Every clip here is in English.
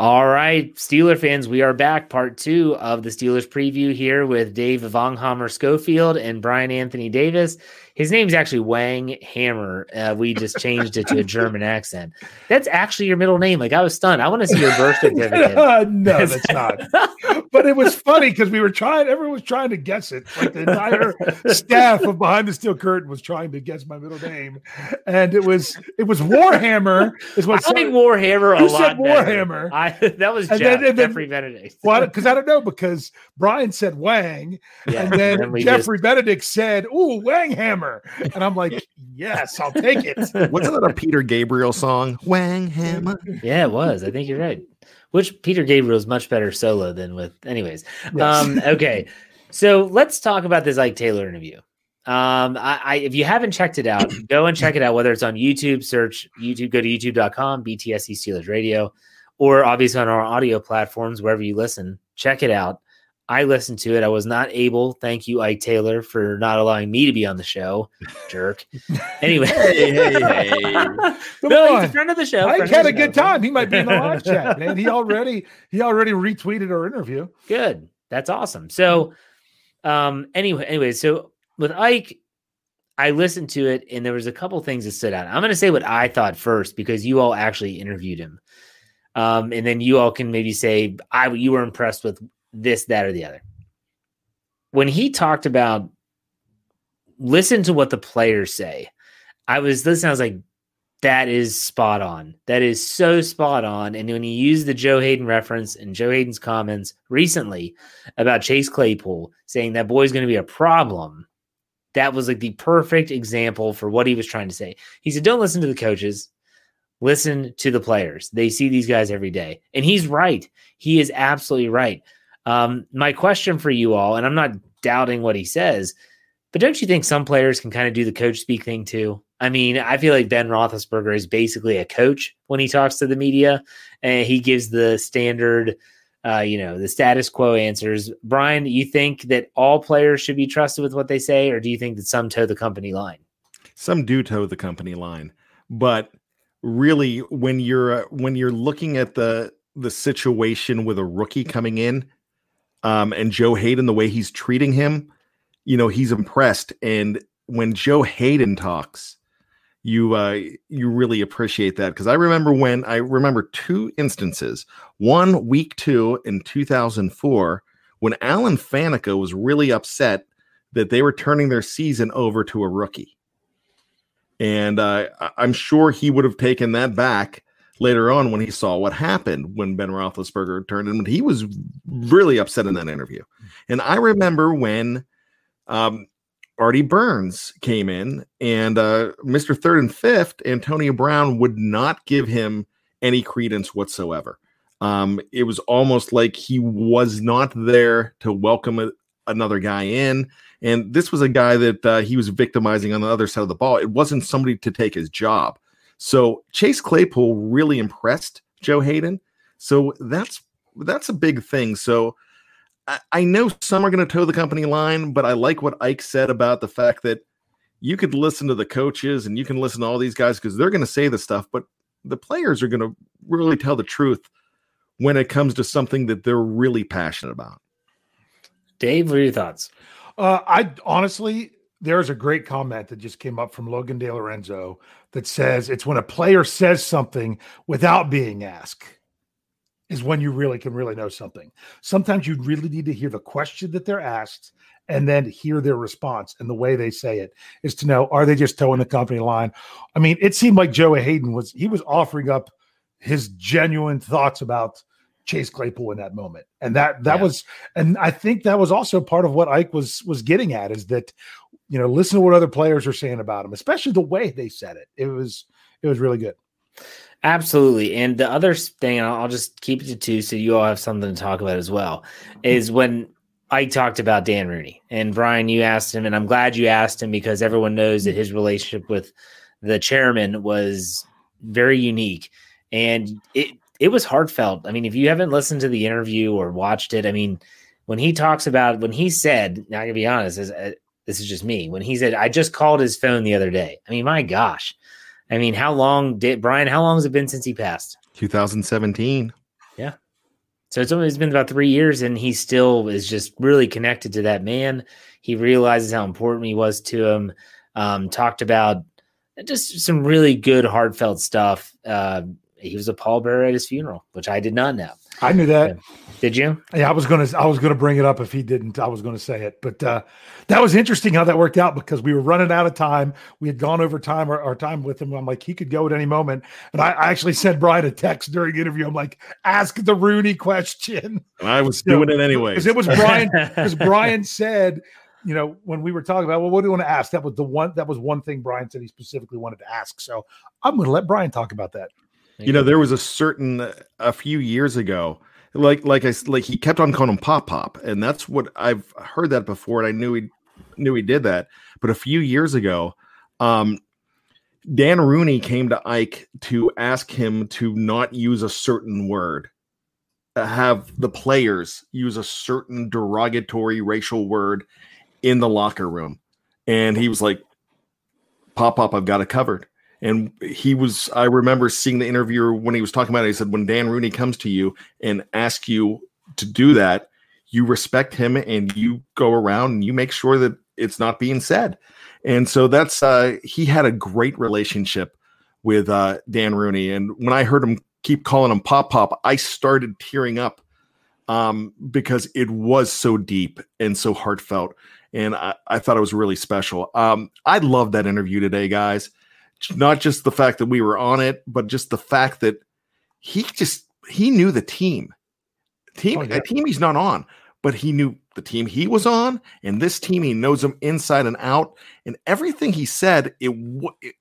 All right, Steeler fans, we are back. Part two of the Steelers preview here with Dave Vonghammer Schofield and Brian Anthony Davis. His name's actually Wang Hammer. Uh, we just changed it to a German accent. That's actually your middle name. Like I was stunned. I want to see your birth certificate. no, that's not. but it was funny because we were trying. Everyone was trying to guess it. Like the entire staff of Behind the Steel Curtain was trying to guess my middle name, and it was it was Warhammer. Is what I think Warhammer a Who lot said better. Warhammer? I, that was And Jeff, then- and then- Jeffrey Benedict. Well, because I don't know because Brian said Wang, Yeah, and then then we Jeffrey Benedict said, "Ooh, Wang Hammer," and I'm like, "Yes, I'll take it." Wasn't that a Peter Gabriel song? Wang Hammer. Yeah, it was. I think you're right. Which Peter Gabriel is much better solo than with. Anyways, um, okay. So let's talk about this Ike Taylor interview. Um, I, I if you haven't checked it out, go and check it out. Whether it's on YouTube, search YouTube, go to youtube.com, BTSC Steelers Radio, or obviously on our audio platforms wherever you listen. Check it out. I listened to it. I was not able. Thank you, Ike Taylor, for not allowing me to be on the show. Jerk. Anyway, Hey, hey, hey. No, he's a friend of the show. Ike had a good show. time. He might be in the live chat, man. He already he already retweeted our interview. Good. That's awesome. So, um, anyway, anyway, so with Ike, I listened to it and there was a couple things that stood out. I'm going to say what I thought first because you all actually interviewed him, um, and then you all can maybe say I you were impressed with this, that, or the other. When he talked about listen to what the players say, I was listening. I was like, that is spot on. That is so spot on. And when he used the Joe Haden reference and Joe Haden's comments recently about Chase Claypool saying that boy's going to be a problem, that was like the perfect example for what he was trying to say. He said, Don't listen to the coaches, listen to the players. They see these guys every day. And he's right. He is absolutely right. Um, my question for you all, and I'm not doubting what he says, but don't you think some players can kind of do the coach speak thing too? I mean, I feel like Ben Roethlisberger is basically a coach when he talks to the media, and he gives the standard, uh, you know, the status quo answers. Brian, do you think that all players should be trusted with what they say, or do you think that some toe the company line? Some do toe the company line, but really, when you're uh, when you're looking at the the situation with a rookie coming in, um, and Joe Haden, the way he's treating him, you know, he's impressed. And when Joe Haden talks, you uh you really appreciate that because I remember when I remember two instances. One week two in 2004 when Alan Faneca was really upset that they were turning their season over to a rookie. And uh, I'm sure he would have taken that back later on when he saw what happened when Ben Roethlisberger turned him. He was really upset in that interview. And I remember when um, Artie Burns came in and uh, Mr. Third and Fifth, Antonio Brown would not give him any credence whatsoever. Um, it was almost like he was not there to welcome a, another guy in. And this was a guy that uh, he was victimizing on the other side of the ball. It wasn't somebody to take his job. So Chase Claypool really impressed Joe Haden. So that's that's a big thing. So I, I know some are going to toe the company line, but I like what Ike said about the fact that you could listen to the coaches and you can listen to all these guys because they're going to say the stuff, but the players are going to really tell the truth when it comes to something that they're really passionate about. Dave, what are your thoughts? Uh, I honestly, there's a great comment that just came up from Logan De Lorenzo that says it's when a player says something without being asked is when you really can really know something. Sometimes you really need to hear the question that they're asked and then hear their response. And the way they say it is to know are they just towing the company line? I mean, it seemed like Joe Haden was he was offering up his genuine thoughts about Chase Claypool in that moment. And that that Yeah. was and I think that was also part of what Ike was was getting at is that you know, listen to what other players are saying about him, especially the way they said it. It was it was really good. Absolutely. And the other thing, and I'll just keep it to two so you all have something to talk about as well, mm-hmm. is when I talked about Dan Rooney. And Brian, you asked him, and I'm glad you asked him because everyone knows that mm-hmm. his relationship with the chairman was very unique. And it it was heartfelt. I mean, if you haven't listened to the interview or watched it, I mean, when he talks about when he said, now I'm gonna be honest, this, uh, this is just me. When he said, I just called his phone the other day. I mean, my gosh. I mean, how long did Brian? How long has it been since he passed? 2017. Yeah. So it's only it's been about three years, and he still is just really connected to that man. He realizes how important he was to him. Um, talked about just some really good, heartfelt stuff. Uh, he was a pallbearer at his funeral, which I did not know. I knew that. Did you? Yeah, I was gonna I was gonna bring it up if he didn't. I was gonna say it, but uh, that was interesting how that worked out because we were running out of time. We had gone over time our, our time with him. I'm like, he could go at any moment. And I, I actually sent Brian a text during interview. I'm like, ask the Rooney question. And I was doing it anyway because it was Brian. Because Brian said, you know, when we were talking about, well, what do you want to ask? That was the one. That was one thing Brian said he specifically wanted to ask. So I'm going to let Brian talk about that. You know, there was a certain a few years ago like like I like he kept on calling him Pop Pop, and that's what I've heard that before, and I knew he knew he did that. But a few years ago, um, Dan Rooney came to Ike to ask him to not use a certain word, have the players use a certain derogatory racial word in the locker room, and he was like, "Pop Pop, I've got it covered." And he was, I remember seeing the interviewer when he was talking about it. He said, when Dan Rooney comes to you and asks you to do that, you respect him and you go around and you make sure that it's not being said. And so that's, uh, he had a great relationship with uh, Dan Rooney. And when I heard him keep calling him Pop Pop, I started tearing up um, because it was so deep and so heartfelt. And I, I thought it was really special. Um, I love that interview today, guys not just the fact that we were on it, but just the fact that he just he knew the team. Team oh, yeah. a team he's not on, but he knew the team he was on, and this team he knows them inside and out. And everything he said, it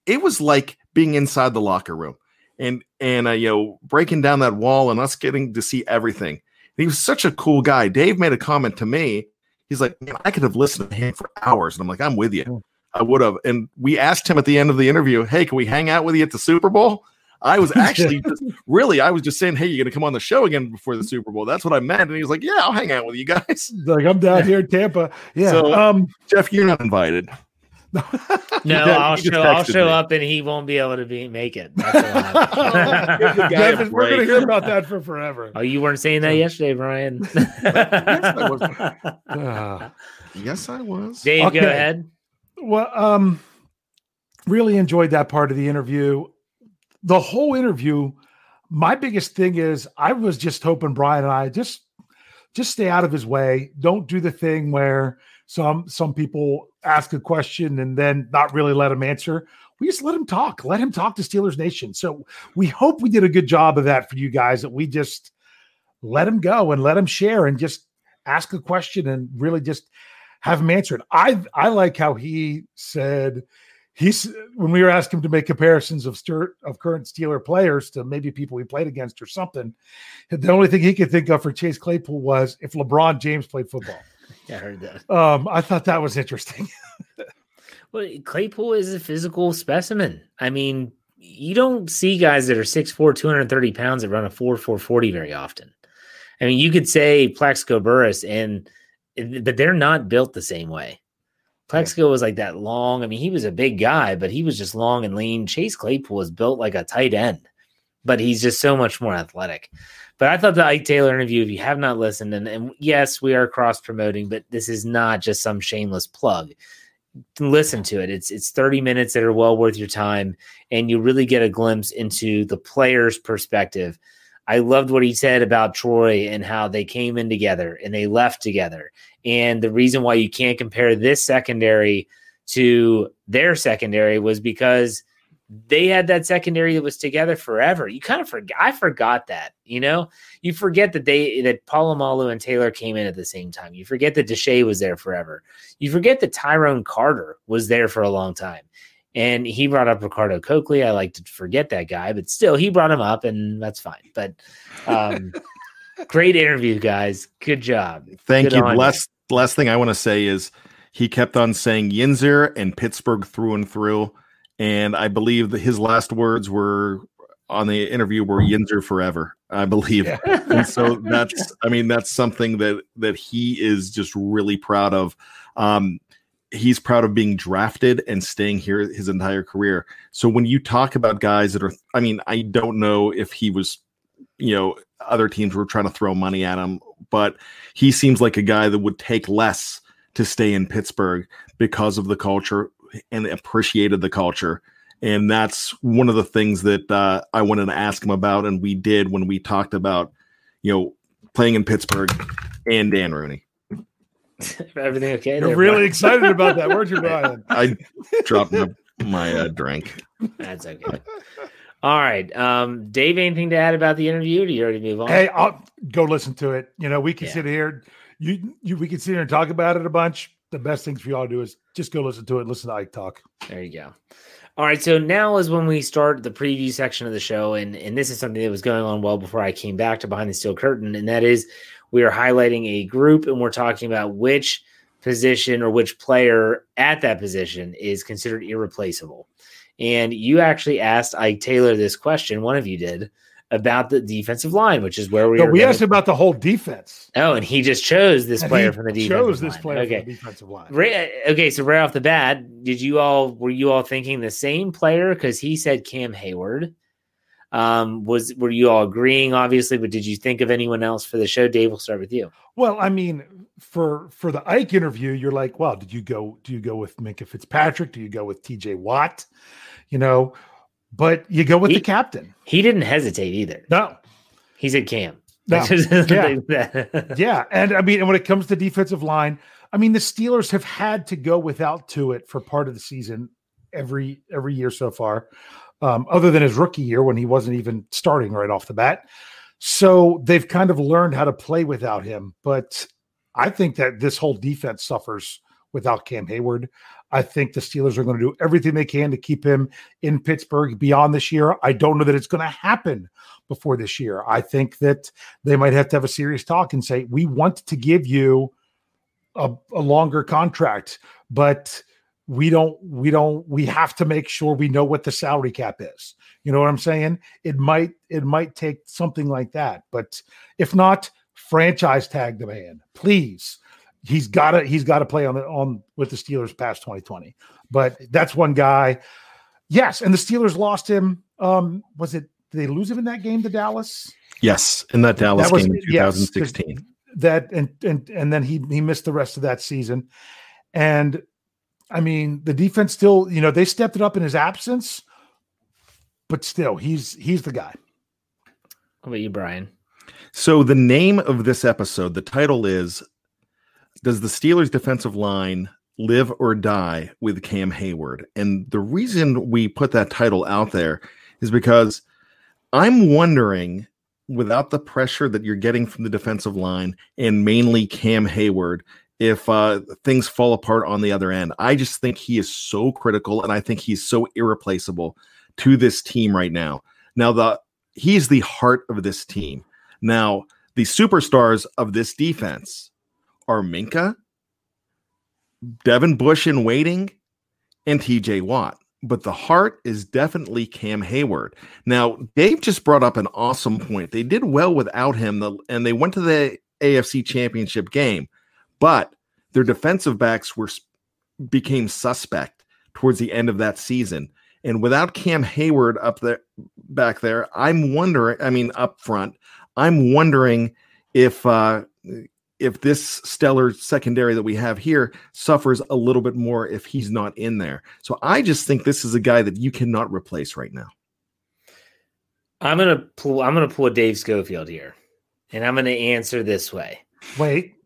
it was like being inside the locker room, and and uh, you know breaking down that wall and us getting to see everything. And he was such a cool guy. Dave made a comment to me. He's like, I could have listened to him for hours, and I'm like, I'm with you. I would have. And we asked him at the end of the interview, "Hey, can we hang out with you at the Super Bowl?" I was actually just, really, I was just saying, "Hey, you're going to come on the show again before the Super Bowl?" That's what I meant. And he was like, "Yeah, I'll hang out with you guys." Like I'm down here in Tampa. Yeah. So, um, Jeff, you're not invited. no, I'll show. I'll show me. up, and he won't be able to be make it. Jeff, we're going to hear about that for forever. Oh, you weren't saying that yesterday, Brian. yes, I was. Uh, yes, I was. Dave, okay. go ahead. Well, um, really enjoyed that part of the interview. The whole interview, my biggest thing is I was just hoping Brian and I just just stay out of his way. Don't do the thing where some some people ask a question and then not really let him answer. We just let him talk. Let him talk to Steelers Nation. So we hope we did a good job of that for you guys. That we just let him go and let him share and just ask a question and really just have him answered. I I like how he said he's when we were asking him to make comparisons of Sturt, of current Steeler players to maybe people he played against or something. The only thing he could think of for Chase Claypool was if LeBron James played football. yeah, I heard that. Um, I thought that was interesting. well, Claypool is a physical specimen. I mean, you don't see guys that are 6'4, 230 pounds that run a 4 440 very often. I mean, you could say Plaxico Burress and but they're not built the same way. Plaxico was like that long. I mean, he was a big guy, but he was just long and lean. Chase Claypool was built like a tight end, but he's just so much more athletic. But I thought the Ike Taylor interview, if you have not listened, and, and yes, we are cross promoting, but this is not just some shameless plug. Listen to it. It's it's 30 minutes that are well worth your time, and you really get a glimpse into the player's perspective I loved what he said about Troy and how they came in together and they left together. And the reason why you can't compare this secondary to their secondary was because they had that secondary that was together forever. You kind of forget. I forgot that. You know, you forget that they that Polamalu and Taylor came in at the same time. You forget that Deshea was there forever. You forget that Tyrone Carter was there for a long time. And he brought up Ricardo Colclough. I like to forget that guy, but still, he brought him up, and that's fine. But um, great interview, guys. Good job. Thank Good you. Last you. last thing I want to say is he kept on saying Yinzer and Pittsburgh through and through, and I believe that his last words were on the interview were Yinzer forever. I believe, yeah. and so that's I mean that's something that that he is just really proud of. Um, he's proud of being drafted and staying here his entire career. So when you talk about guys that are, I mean, I don't know if he was you know other teams were trying to throw money at him, but he seems like a guy that would take less to stay in Pittsburgh because of the culture and appreciated the culture. And that's one of the things that uh, I wanted to ask him about, and we did when we talked about, you know, playing in Pittsburgh and Dan Rooney. Everything okay? You're there, really Brian? excited about that, weren't you, Brian? I dropped my, my uh, drink. That's okay. All right. Um, Dave, anything to add about the interview? Do you already move on? Hey, I'll go listen to it. You know, we can Yeah. sit here. You, you, we can sit here and talk about it a bunch. The best things for y'all to do is just go listen to it. Listen to Ike talk. There you go. All right, so now is when we start the preview section of the show, and and this is something that was going on well before I came back to behind the steel curtain, and that is we are highlighting a group and we're talking about which position or which player at that position is considered irreplaceable. And you actually asked Ike Taylor this question, one of you did, about the defensive line, which is where we No, are. we asked about the whole defense. oh, and he just chose this And player from the defensive chose this line. player Okay. from the defensive line. Right, uh, okay, so right off the bat, did you all were you all thinking the same player? Because he said Cam Heyward. Um, was were you all agreeing, obviously, but did you think of anyone else for the show? Dave, we'll start with you. Well, I mean, for for the Ike interview, you're like, well, did you go? Do you go with Minkah Fitzpatrick? Do you go with T.J. Watt? You know, but you go with He- the captain. He didn't hesitate either. No, He said Cam. no, yeah. yeah, and I mean, and when it comes to defensive line, I mean, the Steelers have had to go without to it for part of the season every every year so far, um, other than his rookie year when he wasn't even starting right off the bat. So they've kind of learned how to play without him. But I think that this whole defense suffers without Cam Heyward. I think the Steelers are going to do everything they can to keep him in Pittsburgh beyond this year. I don't know that it's going to happen before this year. I think that they might have to have a serious talk and say, we want to give you a, a longer contract, but we don't, we don't, we have to make sure we know what the salary cap is. You know what I'm saying? It might, it might take something like that. But if not, franchise tag the man, please. He's got to, he's got to play on the, on with the Steelers past 2020. But that's one guy. Yes. And the Steelers lost him. Um, was it, did they lose him in that game to Dallas? Yes, in that Dallas That was- game in yes, 'cause 2016. that and and and then he he missed the rest of that season and i mean the defense still you know they stepped it up in his absence but still he's he's the guy How about you, Brian? So the name of this episode, the title is Does the Steelers defensive line live or die with Cam Heyward? And the reason we put that title out there is because I'm wondering without the pressure that you're getting from the defensive line and mainly Cam Heyward if uh, things fall apart on the other end. I just think he is so critical and I think he's so irreplaceable to this team right now. Now the he's the heart of this team. Now, the superstars of this defense are Minkah, Devin Bush in waiting, and TJ Watt. But the heart is definitely Cam Heyward. Now, Dave just brought up an awesome point. They did well without him, and they went to the AFC Championship game, but their defensive backs were became suspect towards the end of that season. And without Cam Heyward up there, back there, I'm wondering. I mean, up front, I'm wondering if uh, if this stellar secondary that we have here suffers a little bit more if he's not in there. So I just think this is a guy that you cannot replace right now. I'm gonna pull. I'm gonna pull a Dave Schofield here, and I'm gonna answer this way. wait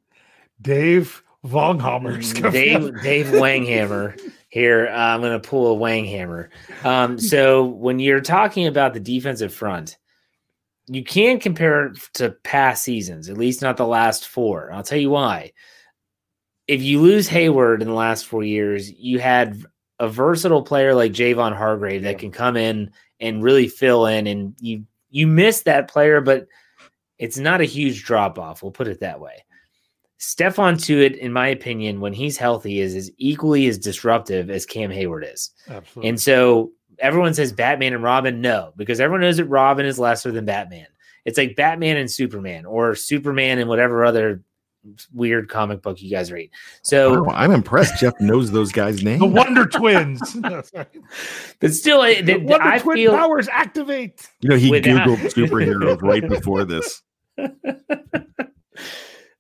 dave Vonghammer. Dave Dave Wanghammer here. Uh, I'm going to pull a Wanghammer. Um, so when you're talking about the defensive front, you can't compare it to past seasons, at least not the last four. I'll tell you why. If you lose Heyward in the last four years, you had a versatile player like Javon Hargrave that can come in and really fill in, and you you miss that player, but it's not a huge drop off. We'll put it that way. Stephon Tuitt, in my opinion, when he's healthy, is is equally as disruptive as Cam Heyward is. absolutely And so everyone says Batman and Robin. No, because everyone knows that Robin is lesser than Batman. It's like Batman and Superman, or Superman and whatever other weird comic book you guys read. So Wow, I'm impressed. Jeff knows those guys' names. The Wonder Twins. But still, I, The Wonder I Twin feel powers activate. You know, he Without- googled superheroes right before this.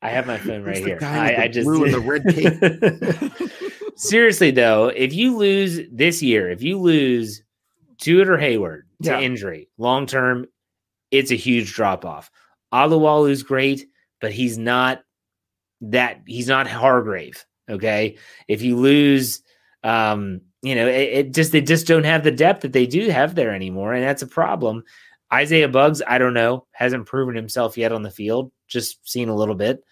I have my phone right here. I, I just blue the red cape. Seriously though, if you lose this year, if you lose Tuitt or Heyward to Yeah. injury long term, it's a huge drop off. Alualu's great, but he's not that he's not Hargrave. Okay. If you lose um, you know, it, it just they just don't have the depth that they do have there anymore, and that's a problem. Isaiah Buggs, I don't know, hasn't proven himself yet on the field. Just seen a little bit.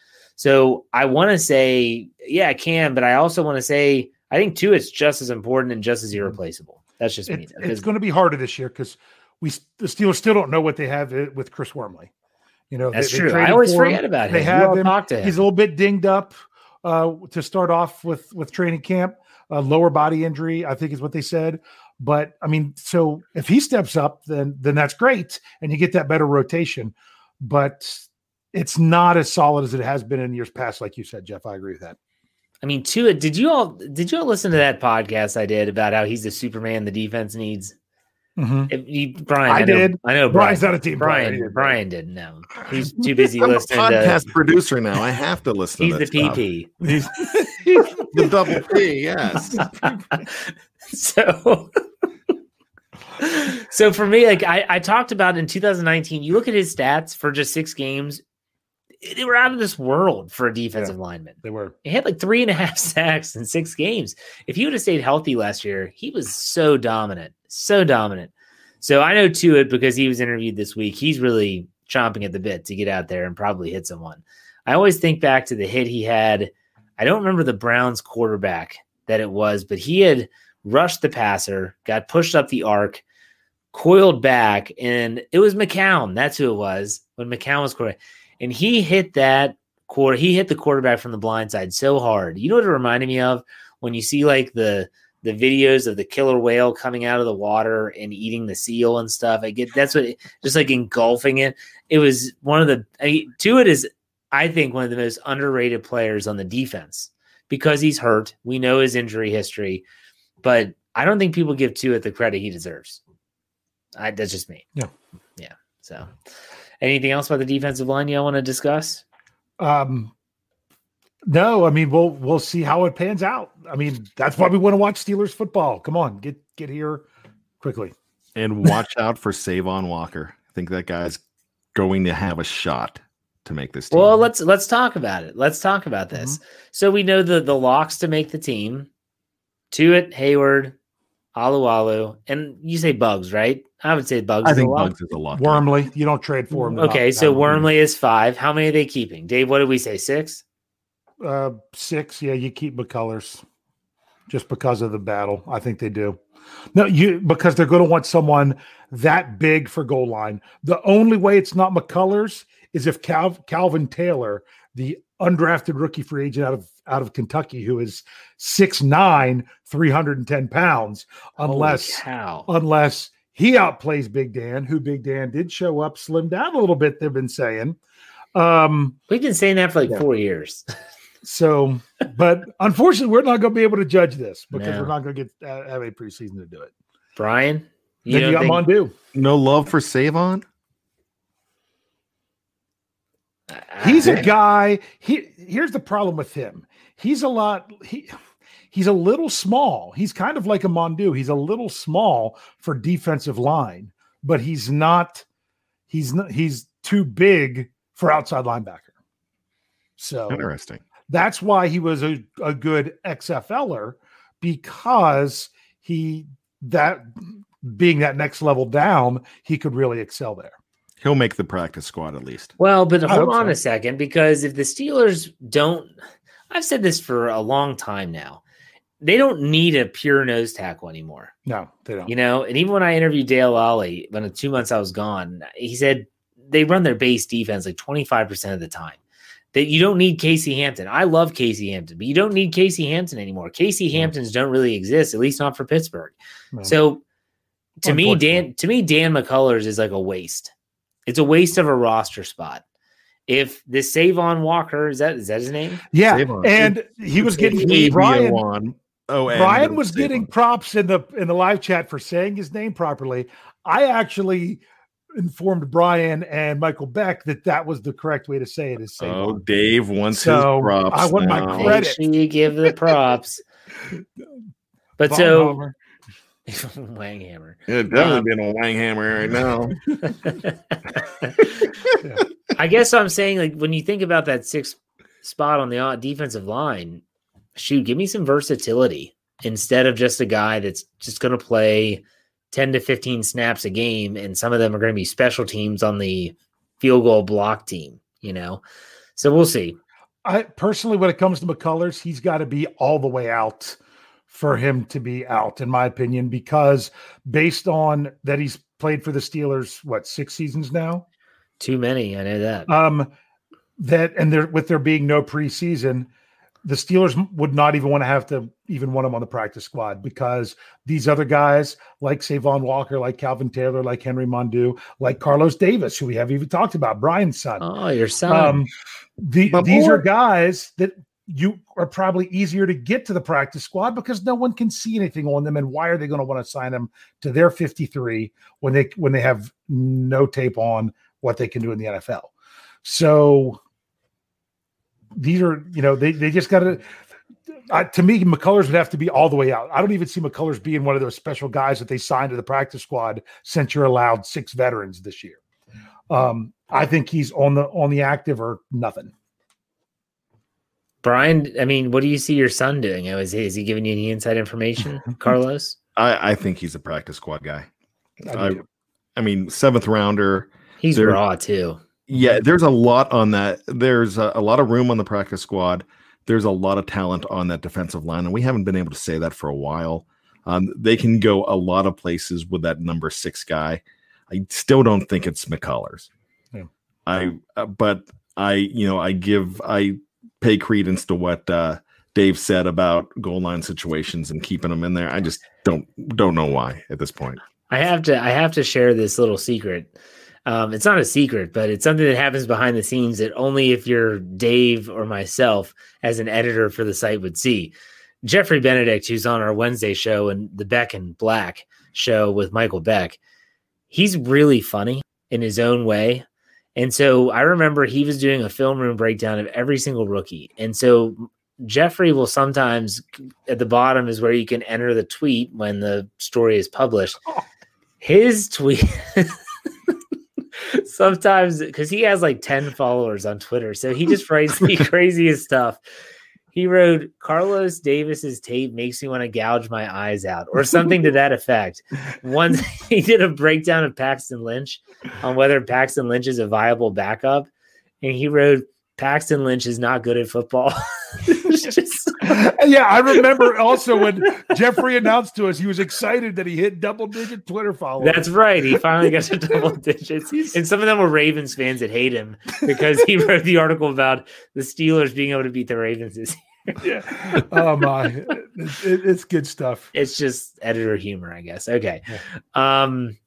So I want to say, yeah, I can, but I also want to say I think too it's just as important and just as irreplaceable. That's just me. It, though, 'cause- it's going to be harder this year because we the Steelers still don't know what they have uh, with Chris Wormley. You know, that's they- they true. I always for him. forget about him. They have him. talk to him. He's a little bit dinged up uh, to start off with with training camp. A lower body injury, I think, is what they said. But I mean, so if he steps up, then then that's great, and you get that better rotation. But it's not as solid as it has been in years past, like you said, Jeff. I agree with that. I mean, Tuitt, did you all did you all listen to that podcast I did about how he's the Superman the defense needs? Mm-hmm. If you, Brian, I know, did. I know Brian's Brian. not a team player. Brian, He Brian, did. didn't know. He's too busy I'm a listening to. podcast producer now. I have to listen. He's to the that. PP. He's the double P. Yes. so so for me like I, I talked about in 2019 you look at his stats for just six games they were out of this world for a defensive lineman They were. he had like three and a half sacks in six games if he would have stayed healthy last year he was so dominant so dominant so i know Tuitt because he was interviewed this week he's really chomping at the bit to get out there and probably hit someone i always think back to the hit he had i don't remember the browns quarterback that it was but he had rushed the passer, got pushed up the arc, coiled back, and it was McCown. That's who it was when McCown was quarterback. And he hit that quarter, he hit the quarterback from the blind side so hard. You know what it reminded me of? When you see like the the videos of the killer whale coming out of the water and eating the seal and stuff. I get that's what just like engulfing it. It was one of the I mean, Tuitt is I think one of the most underrated players on the defense because he's hurt. We know his injury history but I don't think people give Tuitt the credit he deserves. I, that's just me. Yeah. Yeah. So, anything else about the defensive line you want to discuss? Um, no, I mean we'll we'll see how it pans out. I mean that's why we want to watch Steelers football. Come on, get get here quickly. And watch out for Savon Walker. I think that guy's going to have a shot to make this team. Well, let's let's talk about it. Let's talk about this. So we know the the locks to make the team. To it, Heyward, Alualu, and you say Buggs, right? I would say Buggs. I is a think lock. Buggs is a lot. Wormley, you don't trade for him. Okay, knock so down the- Wormley is five. How many are they keeping? Dave, what did we say? Six? uh, six. Yeah, you keep McCullers just because of the battle. I think they do. No, you because they're going to want someone that big for goal line. The only way it's not McCullers is if Cal- Calvin Taylor, the undrafted rookie free agent out of out of Kentucky, who is 6'9", 310 pounds, unless unless he outplays Big Dan, who Big Dan did show up, slim down a little bit. They've been saying. Um, We've been saying that for like Yeah. four years. so, but unfortunately, we're not going to be able to judge this because No. we're not going to get uh, have a preseason to do it. Brian, you then you got think- Mondeaux. No love for Savon. He's a guy. He here's the problem with him. He's a lot. He he's a little small. He's kind of like a Mondeaux. He's a little small for defensive line, but he's not. He's not. He's too big for outside linebacker. So Interesting. that's why he was a, a good XFLer because he that being that next level down, he could really excel there. He'll make the practice squad at least. Well, but I hold on so. a second because if the Steelers don't, I've said this for a long time now, they don't need a pure nose tackle anymore. No, they don't. You know, and even when I interviewed Dale Lolley, when the two months I was gone, he said they run their base defense like 25% of the time. That you don't need Casey Hampton. I love Casey Hampton, but you don't need Casey Hampton anymore. Casey No. Hamptons don't really exist, at least not for Pittsburgh. No. So to me, Dan to me, Dan McCullers is like a waste. It's a waste of a roster spot. if this Savon Walker is that is that his name? Yeah, Savon. and he was getting Fabian Brian. Juan. Oh, and Brian was Savon. getting props in the in the live chat for saying his name properly. I actually informed Brian and Michael Beck that that was the correct way to say it. Is Savon. Oh, Dave wants So, his props. I want my now. Make credit. sure you give the props. But Von so Homer. Wanghammer. Yeah, definitely Um, been on Langhammer right now. I guess I'm saying like when you think about that sixth spot on the defensive line, shoot, give me some versatility instead of just a guy that's just going to play 10 to 15 snaps a game and some of them are going to be special teams on the field goal block team, you know. So we'll see. I personally, when it comes to McCullers, he's got to be all the way out for him to be out, in my opinion, because based on that he's played for the Steelers, what six seasons now? Too many, I know that. Um, that and there with there being no preseason, the Steelers would not even want to have to even want him on the practice squad because these other guys like Savon Walker, like Calvin Taylor, like Henry Mondeaux, like Carlos Davis, who we have even talked about, Brian's son. oh, your son. Um, the, these are guys that you are probably easier to get to the practice squad because no one can see anything on them. And why are they going to want to sign them to their 53 when they when they have no tape on what they can do in the NFL? So these are you know they they just got to. Uh, to me, McCullers would have to be all the way out. I don't even see McCullers being one of those special guys that they signed to the practice squad since you're allowed six veterans this year. Um, I think he's on the on the active or nothing. Brian, I mean, what do you see your son doing? Oh, Is he, is he giving you any inside information, Carlos? I, I think he's a practice squad guy. I I. I mean, seventh rounder. He's There- raw too. Yeah, there's a lot on that. There's a, a lot of room on the practice squad. There's a lot of talent on that defensive line, and we haven't been able to say that for a while. Um, they can go a lot of places with that number six guy. I still don't think it's McCullers. Yeah. I, uh, but I, you know, I give, I pay credence to what uh, Dave said about goal line situations and keeping them in there. I just don't don't know why at this point. I have to I have to share this little secret. Um, it's not a secret, but it's something that happens behind the scenes that only if you're Dave or myself as an editor for the site would see. Jeffrey Benedict, who's on our Wednesday show and the Beck and Black show with Michael Beck, he's really funny in his own way. And so I remember he was doing a film room breakdown of every single rookie. And so Jeffrey will sometimes at the bottom is where you can enter the tweet when the story is published. Oh. His tweet sometimes because he has like 10 followers on Twitter, so he just writes the craziest stuff. He wrote Carlos Davis's tape makes me want to gouge my eyes out, or something to that effect. Once he did a breakdown of Paxton Lynch on whether Paxton Lynch is a viable backup, and he wrote Paxton Lynch is not good at football. It's just- yeah, I remember also when Jeffrey announced to us he was excited that he hit double digit Twitter followers. That's right. He finally got to double digits. And some of them were Ravens fans that hate him because he wrote the article about the Steelers being able to beat the Ravens this year. yeah. Oh my, it, it- it's good stuff. It's just editor humor, I guess. Okay. Um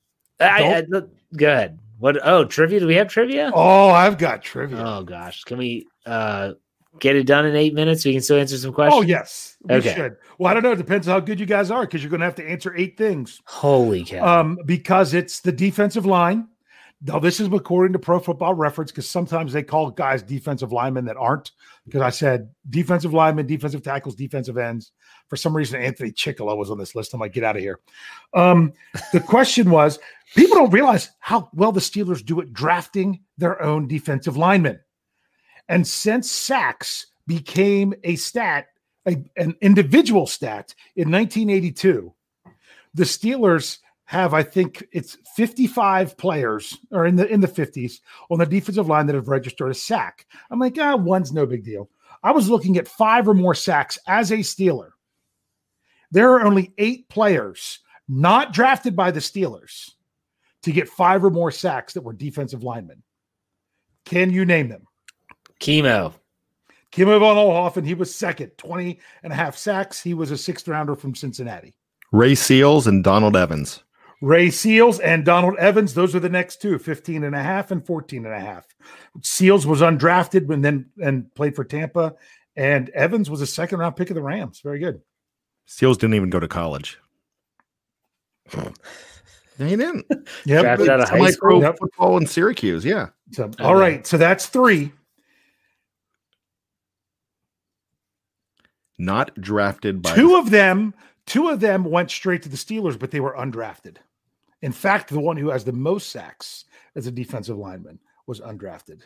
I, I, look, go ahead. What oh trivia? Do we have trivia? Oh, I've got trivia. Oh gosh. Can we uh get it done in eight minutes? We can still answer some questions. Oh yes, we Okay. should. Well, I don't know. It depends on how good you guys are because you're going to have to answer eight things. Holy cow. Um, because it's the defensive line. Now, this is according to Pro Football Reference because sometimes they call guys defensive linemen that aren't. Because I said defensive linemen, defensive tackles, defensive ends. For some reason, Anthony Chickillo was on this list. I'm like, get out of here. Um, the question was people don't realize how well the Steelers do at drafting their own defensive linemen. And since sacks became a stat, a, an individual stat in 1982, the Steelers have, I think it's 55 players or in the in the 50s on the defensive line that have registered a sack. I'm like, ah, one's no big deal. I was looking at five or more sacks as a Steeler. There are only eight players not drafted by the Steelers to get five or more sacks that were defensive linemen. Can you name them? Kimo. Kim von Oelhoffen, he was second, 20 and a half sacks. He was a sixth rounder from Cincinnati. Ray Seals and Donald Evans. Ray Seals and Donald Evans, those are the next two, 15 and a half and 14 and a half. Seals was undrafted and then and played for Tampa. And Evans was a second round pick of the Rams. Very good. Seals didn't even go to college. he didn't. Yep. Drafted out of high Micro school. Yep. football in Syracuse. Yeah. So, all right. So that's three. Not drafted by Two of them, two of them went straight to the Steelers, but they were undrafted. In fact, the one who has the most sacks as a defensive lineman was undrafted.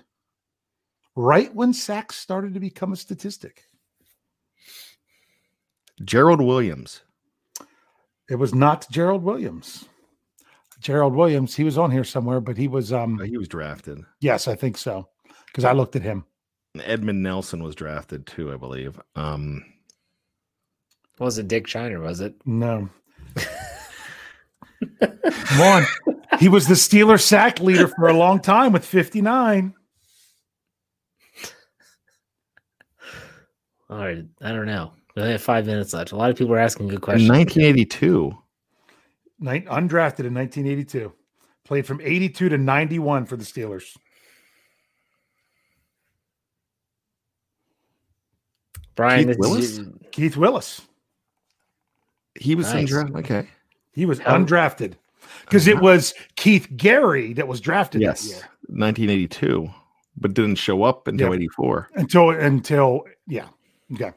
Right when sacks started to become a statistic. Gerald Williams. It was not Gerald Williams. Gerald Williams, he was on here somewhere, but he was um He was drafted. yes, I think so. Because I looked at him. Edmund Nelson was drafted too, I believe. Um, Was it Dick Shiner? Was it? No. Come on. He was the Steeler sack leader for a long time with 59. All right. I don't know. We only have five minutes left. A lot of people are asking good questions. in questions. 1982. Nin- undrafted in 1982. Played from 82 to 91 for the Steelers. Brian, Keith this is- Willis? Keith Willis. He was in Nice. draft. Okay. He was How- undrafted because it was Keith Gary that was drafted Yes. that year 1982, but didn't show up until Yeah. 84. until until yeah okay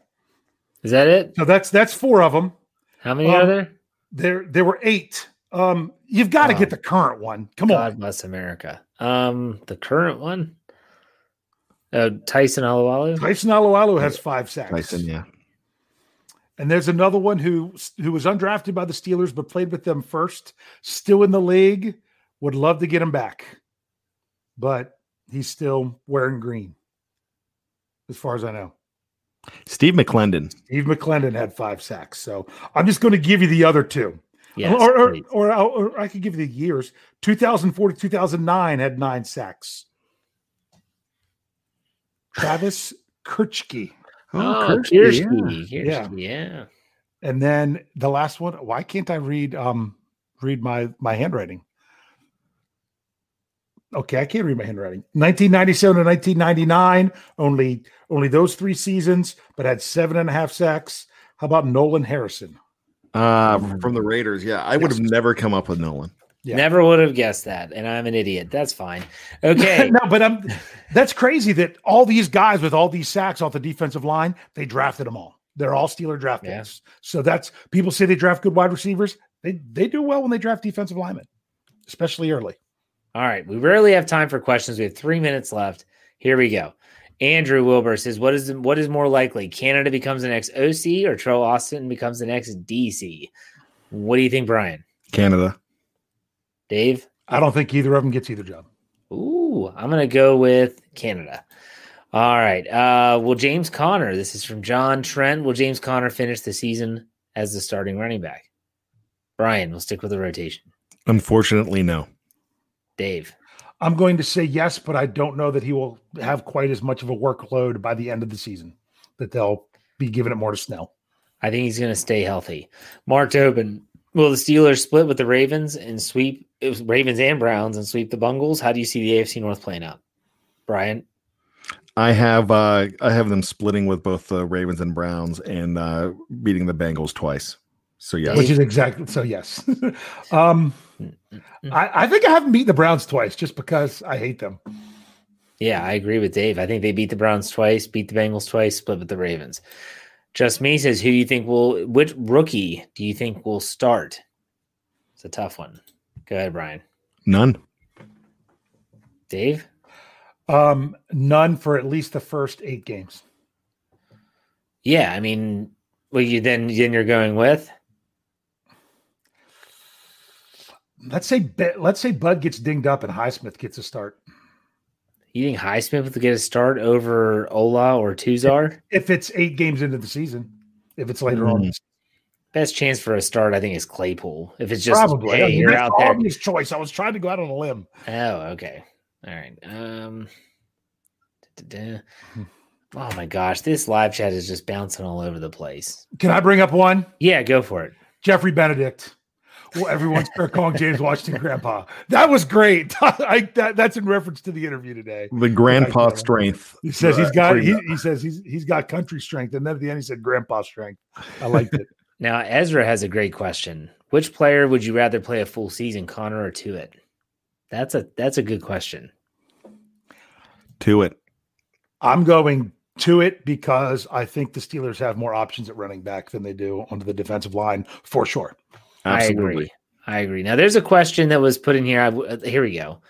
is that it? so that's that's four of them How many Um, are there? there there were eight um you've got to Wow. get the current one come God on God bless America. Um, the current one. Uh, Tyson Alualu. Tyson Alualu has five sacks Tyson, yeah. And there's another one who who was undrafted by the Steelers but played with them first still in the league would love to get him back but he's still wearing green as far as I know Steve McLendon. Steve McLendon had five sacks. So I'm just going to give you the other two. Yes, or, or, or, or I could give you the years. 2004 to 2009 had nine sacks. Travis Kirschke. Oh, Kirschke, Kirschke. Yeah. Kirschke, yeah. And then the last one, why can't I read um read my my handwriting? Okay, I can't read my handwriting. 1997 to 1999, only only those three seasons, but had seven and a half sacks. How about Nolan Harrison? Uh, from the Raiders. Yeah. I would have never come up with Nolan. Yeah. Never would have guessed that, and I'm an idiot. That's fine. Okay. no, but I'm that's crazy that all these guys with all these sacks off the defensive line, they drafted them all. They're all Steeler draft Yeah. picks. So that's people say they draft good wide receivers. They they do well when they draft defensive linemen, especially early. All right. We rarely have time for questions. We have three minutes left. Here we go. Andrew Wilbur says, "What is what is more likely? Canada becomes the next OC, or Teryl Austin becomes the next DC? What do you think, Brian? Canada. Dave? I don't think either of them gets either job. Ooh, I'm gonna go with Canada. All right. Uh, will James Conner? This is from John Trent. Will James Conner finish the season as the starting running back? Brian, we'll stick with the rotation. Unfortunately, no. Dave. I'm going to say yes, but I don't know that he will have quite as much of a workload by the end of the season. That they'll be giving it more to Snell. I think he's going to stay healthy. Mark Tobin, will the Steelers split with the Ravens and sweep it was Ravens and Browns and sweep the Bungles? How do you see the AFC North playing out? Brian, I have uh I have them splitting with both the Ravens and Browns and uh beating the Bengals twice. So yeah. which is exactly so. Yes, um, I, I think I haven't beaten the Browns twice just because I hate them. yeah, I agree with Dave. I think they beat the Browns twice, beat the Bengals twice, split with the Ravens. Just me says, who do you think will, which rookie do you think will start? It's a tough one. Go ahead, Brian. None. Dave? Um, none for at least the first eight games. Yeah, I mean, well, you then then you're going with Let's say let's say Bud gets dinged up and Highsmith gets a start. you think Highsmith will get a start over Ola or Tuzar? If it's eight games into the season, if it's later on, Mm. Best chance for a start, I think, is Claypool. If it's just probably. hey, you're out the there. obvious choice. I was trying to go out on a limb. Oh, okay. All right. Um da-da-da. Oh my gosh, this live chat is just bouncing all over the place. Can I bring up one? Yeah, go for it. Jeffrey Benedict. well, everyone's calling James Washington grandpa. That was great. I, that, that's in reference to the interview today. The grandpa strength. He says he's got he, he says he's he's got country strength, and then at the end he said grandpa strength. I liked it. Now Ezra has a great question. Which player would you rather play a full season, Conner or Tuitt? That's a that's a good question. Tuitt. I'm going Tuitt because I think the Steelers have more options at running back than they do onto the defensive line for sure. I agree. I agree. Now there's a question that was put in here. I w- uh, here we go.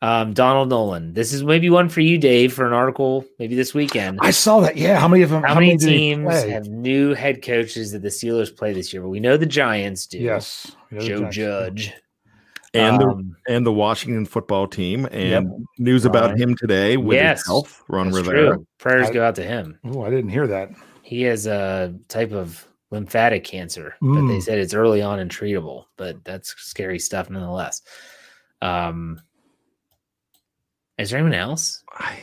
Um, Donald Nolan. This is maybe one for you, Dave, for an article maybe this weekend. I saw that. Yeah, how many of them? How, many did they teams have new head coaches that the Steelers play this year? Well, we know the Giants do. Yes, Joe Judge. And Um, the and the Washington football team and news about Right. him today with Yes. his health. Ron that's Rivera. true. Prayers I- go out to him. Oh, I didn't hear that. He has a type of lymphatic cancer, but they Mm. said it's early on and treatable. But that's scary stuff nonetheless. Um, is there anyone else? I,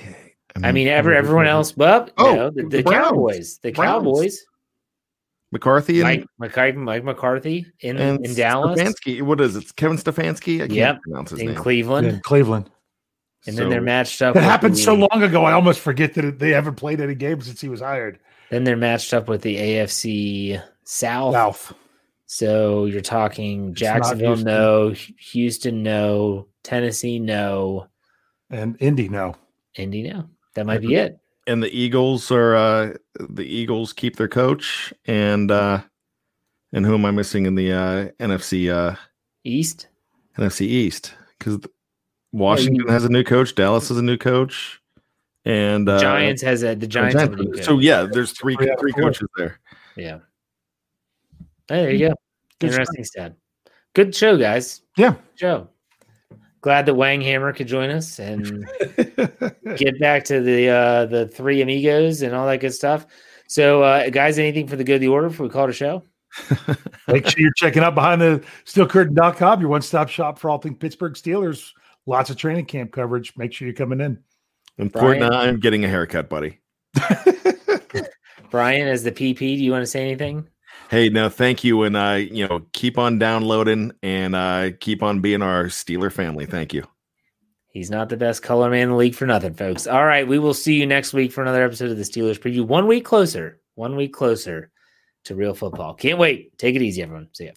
I mean, ever everyone else, but Oh, you know, the, the the Cowboys, the Browns. Cowboys, McCarthy and, Mike, Mike, Mike McCarthy in and in Dallas, Stefanski. What is it? Kevin Stefanski. I can't Yep. pronounce his in name. Cleveland, in Cleveland. and then they're matched up. That with happened the- so long ago. I almost forget that they haven't played any games since he was hired. Then they're matched up with the AFC South. South. So you're talking It's Jacksonville, Houston. no, Houston, no, Tennessee, no, and Indy. now. Indy, now. That might be it. and the Eagles are uh the Eagles keep their coach and uh and who am I missing in the uh NFC uh East. NFC East because Washington has a new coach, Dallas has a new coach, and uh, Giants has a the Giants. have a new coach. So yeah, there's three Three three four. coaches there. yeah. Hey, there you go. Good Interesting stat. Good show, guys. Yeah. Good show. Glad that Wang Hammer could join us and get back to the uh the three amigos and all that good stuff. So uh guys, anything for the good of the order before we call it a show? Make sure you're checking out behind the steelcurtain.com, your one stop shop for all things Pittsburgh Steelers. Lots of training camp coverage. Make sure you're coming in. Important. Brian? I'm getting a haircut, buddy. Brian, as the PP, do you want to say anything? Hey, no, thank you, and uh, you know, keep on downloading and uh, keep on being our Steeler family. Thank you. He's not the best color man in the league for nothing, folks. All right, we will see you next week for another episode of the Steelers preview. One week closer, one week closer to real football. Can't wait. Take it easy, everyone. See ya.